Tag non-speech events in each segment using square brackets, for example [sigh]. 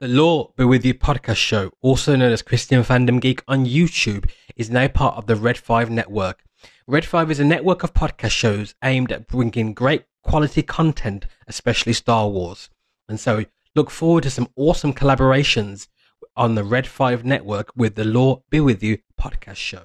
The Lore Be With You podcast show, also known as Christian Fandom Geek on YouTube, is now part of the Red 5 network. Red 5 is a network of podcast shows aimed at bringing great quality content, especially Star Wars. And so look forward to some awesome collaborations on the Red 5 network with the Lore Be With You podcast show.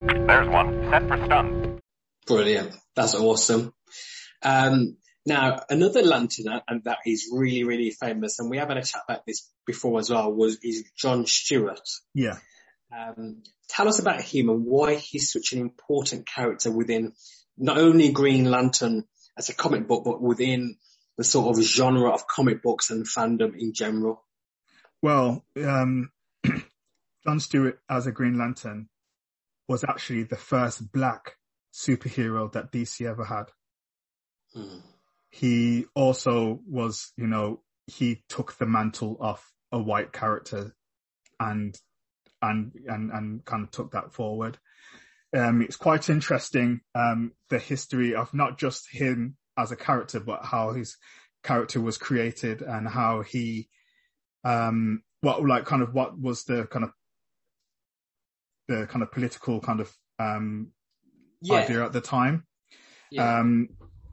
There's one. Set for stun. Brilliant. That's awesome. Um, now, another lantern and that is really, really famous, and we have had a chat about this before as well, was is John Stewart. Yeah. Um, tell us about him and why he's such an important character within not only Green Lantern as a comic book, but within the sort of genre of comic books and fandom in general. Well, um, [clears throat] John Stewart as a Green Lantern was actually the first black superhero that DC ever had. Hmm. He also was, you know, he took the mantle off a white character and, and, and, and kind of took that forward. Um, it's quite interesting, um, the history of not just him as a character, but how his character was created and how he, um, what, like kind of what was the kind of, the kind of political kind of, um, Yeah. idea at the time. yeah. Um,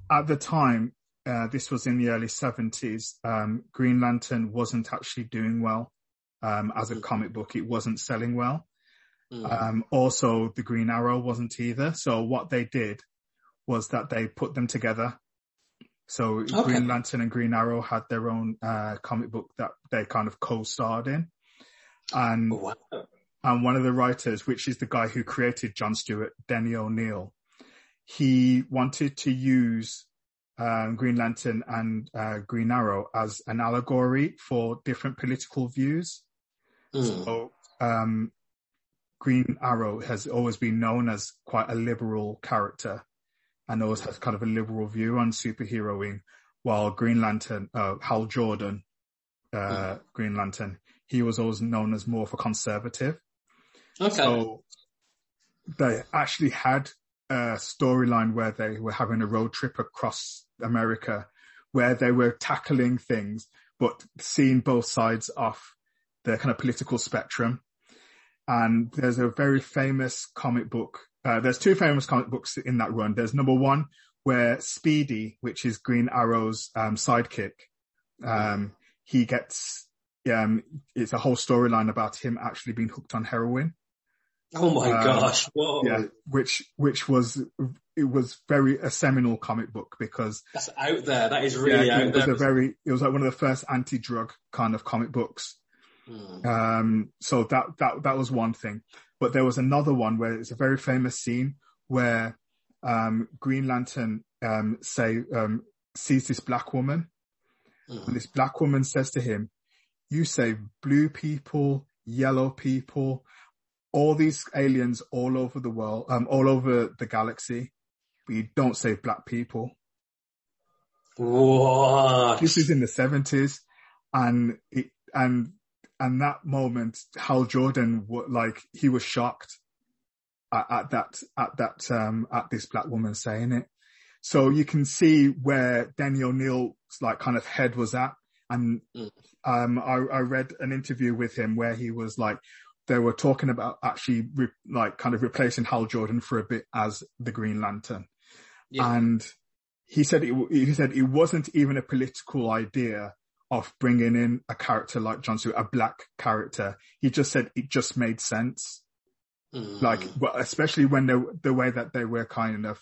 at the time, uh, this was in the early seventies, um, Green Lantern wasn't actually doing well, um, as a Mhm. comic book. It wasn't selling well. Hmm. Um, also the Green Arrow wasn't either. So what they did was that they put them together. So Okay. Green Lantern and Green Arrow had their own, uh, comic book that they kind of co-starred in. And, Oh, wow. and one of the writers, which is the guy who created John Stewart, Denny O'Neil, he wanted to use um, Green Lantern and uh, Green Arrow as an allegory for different political views. Hmm. So um, Green Arrow has always been known as quite a liberal character and always has kind of a liberal view on superheroing, while Green Lantern, uh, Hal Jordan, uh, Green Lantern, he was always known as more of a conservative. Okay. So they actually had storyline where they were having a road trip across America where they were tackling things, but seeing both sides of the kind of political spectrum. And there's a very famous comic book. Uh, there's two famous comic books in that run. There's number one where Speedy, which is Green Arrow's um, sidekick, um, he gets, um, it's a whole storyline about him actually being hooked on heroin. Oh my um, gosh. Whoa. Yeah, which which was it was very a seminal comic book because That's out there. That is really yeah, out it was there. a very it was like one of the first anti-drug kind of comic books. Hmm. Um, so that that that was one thing, but there was another one where it's a very famous scene where um, Green Lantern um, say um, sees this black woman, Hmm. and this black woman says to him, "You say blue people, yellow people." All these aliens all over the world, um, all over the galaxy, but you don't say black people. What? this is in the seventies, and it and and that moment, Hal Jordan, like he was shocked at, at that at that um at this black woman saying it. So you can see where Danny O'Neil's like kind of head was at, and Mm. um I, I read an interview with him where he was like. They were talking about actually re- like kind of replacing Hal Jordan for a bit as the Green Lantern Yeah. and he said it, he said it wasn't even a political idea of bringing in a character like John Stewart, a black character. He just said it just made sense. Hmm. Like, well, especially when they, the way that they were kind of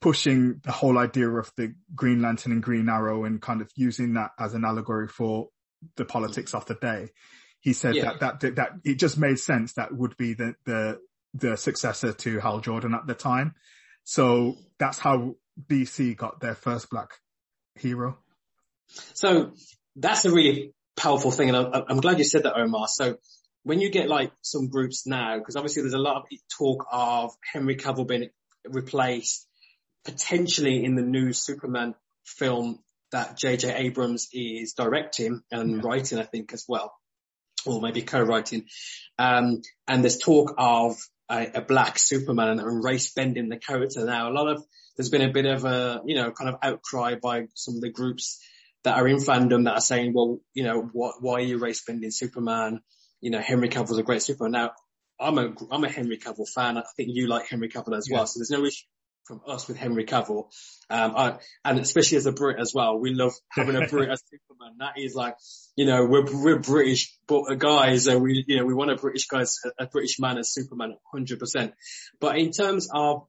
pushing the whole idea of the Green Lantern and Green Arrow and kind of using that as an allegory for the politics of the day. He said Yeah. that, that, that, it just made sense that would be the, the, the successor to Hal Jordan at the time. So that's how DC got their first black hero. So that's a really powerful thing, and I, I'm glad you said that, Omar. So when you get like some groups now, because obviously there's a lot of talk of Henry Cavill being replaced potentially in the new Superman film that J.J. Abrams is directing and Yeah. writing, I think, as well, or maybe co-writing. Um, and there's talk of a, a black Superman and race bending the character now. A lot of there's been a bit of a you know kind of outcry by some of the groups that are in fandom that are saying, well, you know, what, why are you race bending Superman? You know, Henry Cavill's a great Superman. Now, I'm a, I'm a Henry Cavill fan. I think you like Henry Cavill as well. So there's no issue from us with Henry Cavill. Um, I, and especially as a Brit as well, we love having a Brit as Superman. [laughs] That is like, you know, we're, we're British guys, and we, you know, we want a British guy, a British man as Superman 100%. But in terms of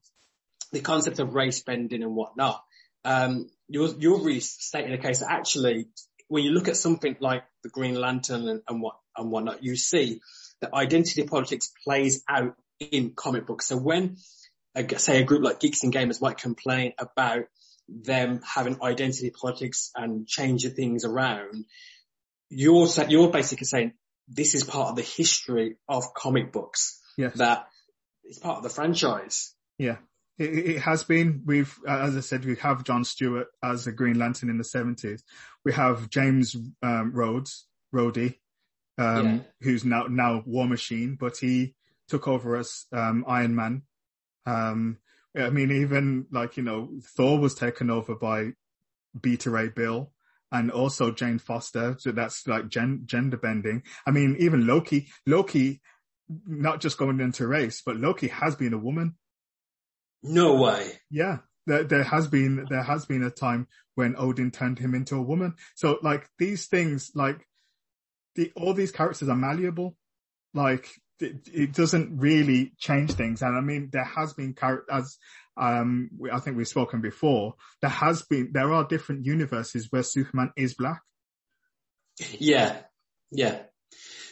the concept of race bending and whatnot, um, you're, you're really stating case that actually, when you look at something like the Green Lantern and, and what, and whatnot, you see that identity politics plays out in comic books. So when say a group like Geeks and Gamers might complain about them having identity politics and changing things around, you're you're basically saying this is part of the history of comic books. Yes. That it's part of the franchise. Yeah. It, it, has been. We've, as I said, we have John Stewart as a Green Lantern in the seventies. We have James um, Rhodes, Rhodey, um, yeah. who's now now War Machine, but he took over as um, Iron Man um, I mean, even like, you know, Thor was taken over by Beta Ray Bill and also Jane Foster. So that's like gen- gender bending. I mean, even Loki, Loki, not just going into race, but Loki has been a woman. No way. Yeah. There, there has been, there has been a time when Odin turned him into a woman. So like these things, like the, all these characters are malleable. Like it, it, doesn't really change things. And I mean, there has been, as um, I think we've spoken before, there has been, there are different universes where Superman is black. Yeah, yeah.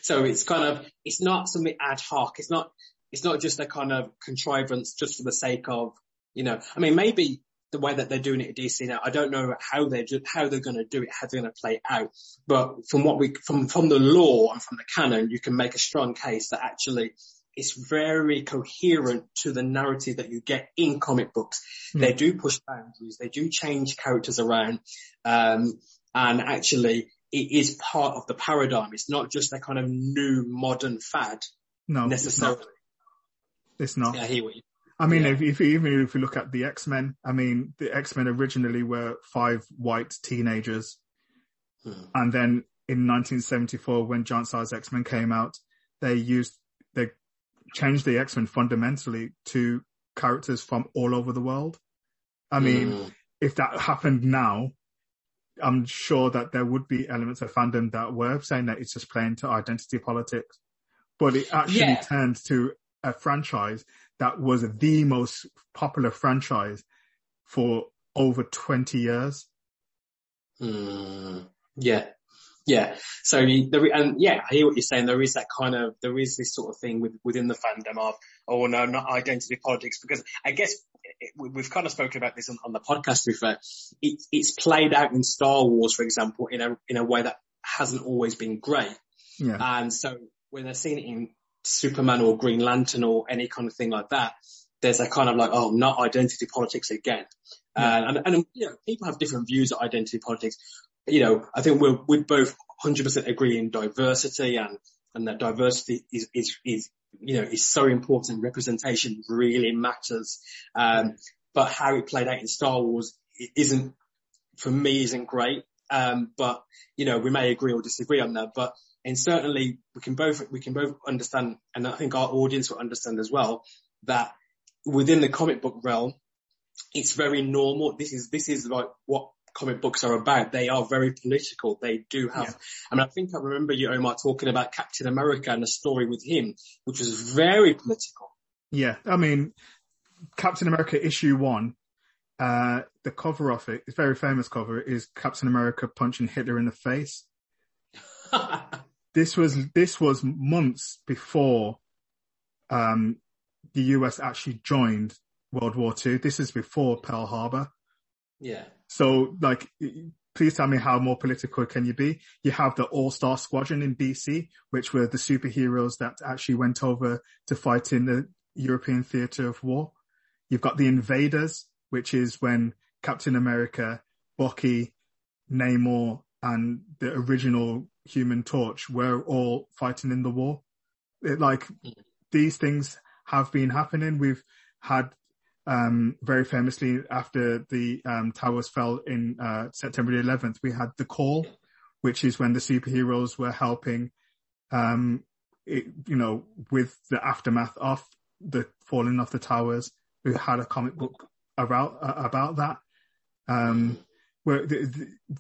So it's kind of, it's not something ad hoc. It's not, it's not just a kind of contrivance just for the sake of, you know, I mean, maybe the way that they're doing it at DC now. I don't know how they're how they're going to do it, how they're going to play out. But from what we from from the lore and from the canon, you can make a strong case that actually it's very coherent to the narrative that you get in comic books. Mm. They do push boundaries, they do change characters around, um, and actually it is part of the paradigm. It's not just a kind of new modern fad. No, necessarily. It's not. It's not. Yeah, I hear what you I mean, yeah. if, if, even if you look at the X Men, I mean, the X Men originally were five white teenagers, hmm. and then in 1974, when Giant-Size X Men came out, they used they changed the X Men fundamentally to characters from all over the world. I mean, hmm. if that happened now, I'm sure that there would be elements of fandom that were saying that it's just playing to identity politics, but it actually yeah. turned to a franchise that was the most popular franchise for over 20 years. Mm, yeah. Yeah. So there, and yeah, I hear what you're saying. There is that kind of, there is this sort of thing with, within the fandom of, oh no, not identity politics, because I guess we've kind of spoken about this on, on the podcast before. It, it's played out in Star Wars, for example, in a, in a way that hasn't always been great. Yeah. And so when they're seeing it in Superman or Green Lantern or any kind of thing like that, there's a kind of like, oh, not identity politics again. Yeah. Uh, and, and, you know, people have different views of identity politics. You know, I think we're, we both 100% agree in diversity and, and that diversity is, is, is, you know, is so important. Representation really matters. Um, but how it played out in Star Wars isn't, for me, isn't great. Um, but, you know, we may agree or disagree on that, but and certainly we can both, we can both understand, and I think our audience will understand as well, that within the comic book realm, it's very normal. This is, this is like what comic books are about. They are very political. They do have, yeah. I mean, I think I remember you, Omar, talking about Captain America and a story with him, which was very political. Yeah. I mean, Captain America issue one, uh, the cover of it, it's very famous cover, is Captain America punching Hitler in the face. [laughs] this was this was months before um, the US actually joined World War II. This is before Pearl Harbor. Yeah. So like, please tell me how more political can you be? You have the All Star Squadron in DC, which were the superheroes that actually went over to fight in the European theater of war. You've got the Invaders, which is when Captain America, Bucky, Namor, and the original Human Torch were all fighting in the war. It, like these things have been happening. We've had um, very famously after the um, towers fell in uh, September the 11th, we had the call, which is when the superheroes were helping, um, it, you know, with the aftermath of the falling of the towers. We had a comic book about uh, about that, um, where the, the,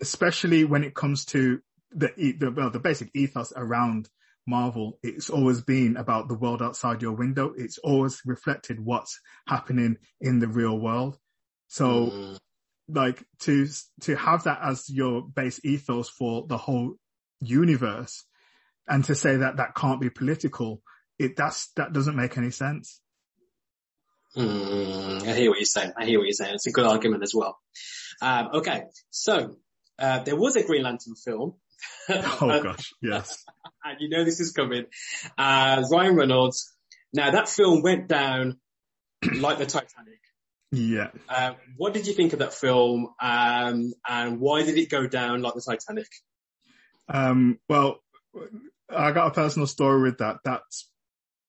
especially when it comes to the, the well, the basic ethos around Marvel, it's always been about the world outside your window. It's always reflected what's happening in the real world. So, mm. like to to have that as your base ethos for the whole universe, and to say that that can't be political, it that's that doesn't make any sense. Mm, I hear what you're saying. I hear what you're saying. It's a good argument as well. Um, okay, so uh, there was a Green Lantern film. [laughs] oh gosh, yes. [laughs] and you know this is coming. Uh, Ryan Reynolds. Now that film went down [clears throat] like the Titanic. Yeah. Uh, what did you think of that film? Um, and why did it go down like the Titanic? Um, well, I got a personal story with that. That's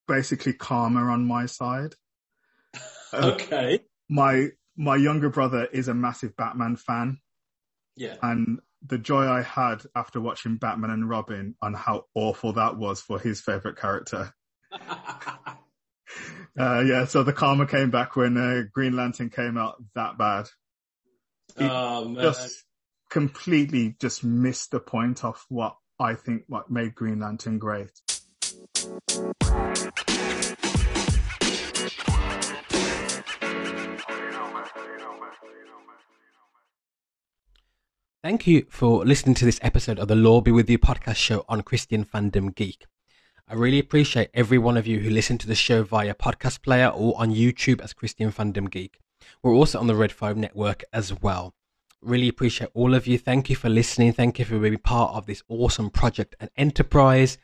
basically karma on my side. [laughs] okay. Uh, my my younger brother is a massive Batman fan. Yeah. And the joy I had after watching Batman and Robin on how awful that was for his favorite character. [laughs] uh, yeah, so the karma came back when uh, Green Lantern came out that bad. It oh, just completely just missed the point of what I think what made Green Lantern great. Thank you for listening to this episode of the Lore Be With You podcast show on Christian Fandom Geek. I really appreciate every one of you who listen to the show via podcast player or on YouTube as Christian Fandom Geek. We're also on the Red 5 network as well. Really appreciate all of you. Thank you for listening. Thank you for being part of this awesome project and enterprise.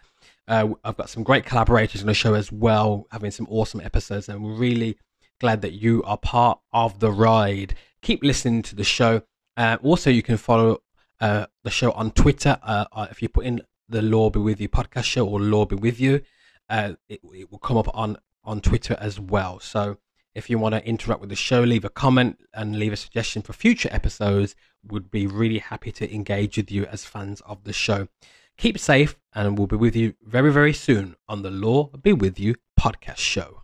Uh, I've got some great collaborators on the show as well, having some awesome episodes, and we're really glad that you are part of the ride. Keep listening to the show uh, also, you can follow uh, the show on Twitter. Uh, uh, if you put in the Lore Be With You podcast show or Lore Be With You, uh, it, it, will come up on, on Twitter as well. So if you want to interact with the show, leave a comment and leave a suggestion for future episodes. Would be really happy to engage with you as fans of the show. Keep safe, and we'll be with you very, very soon on the Lore Be With You podcast show.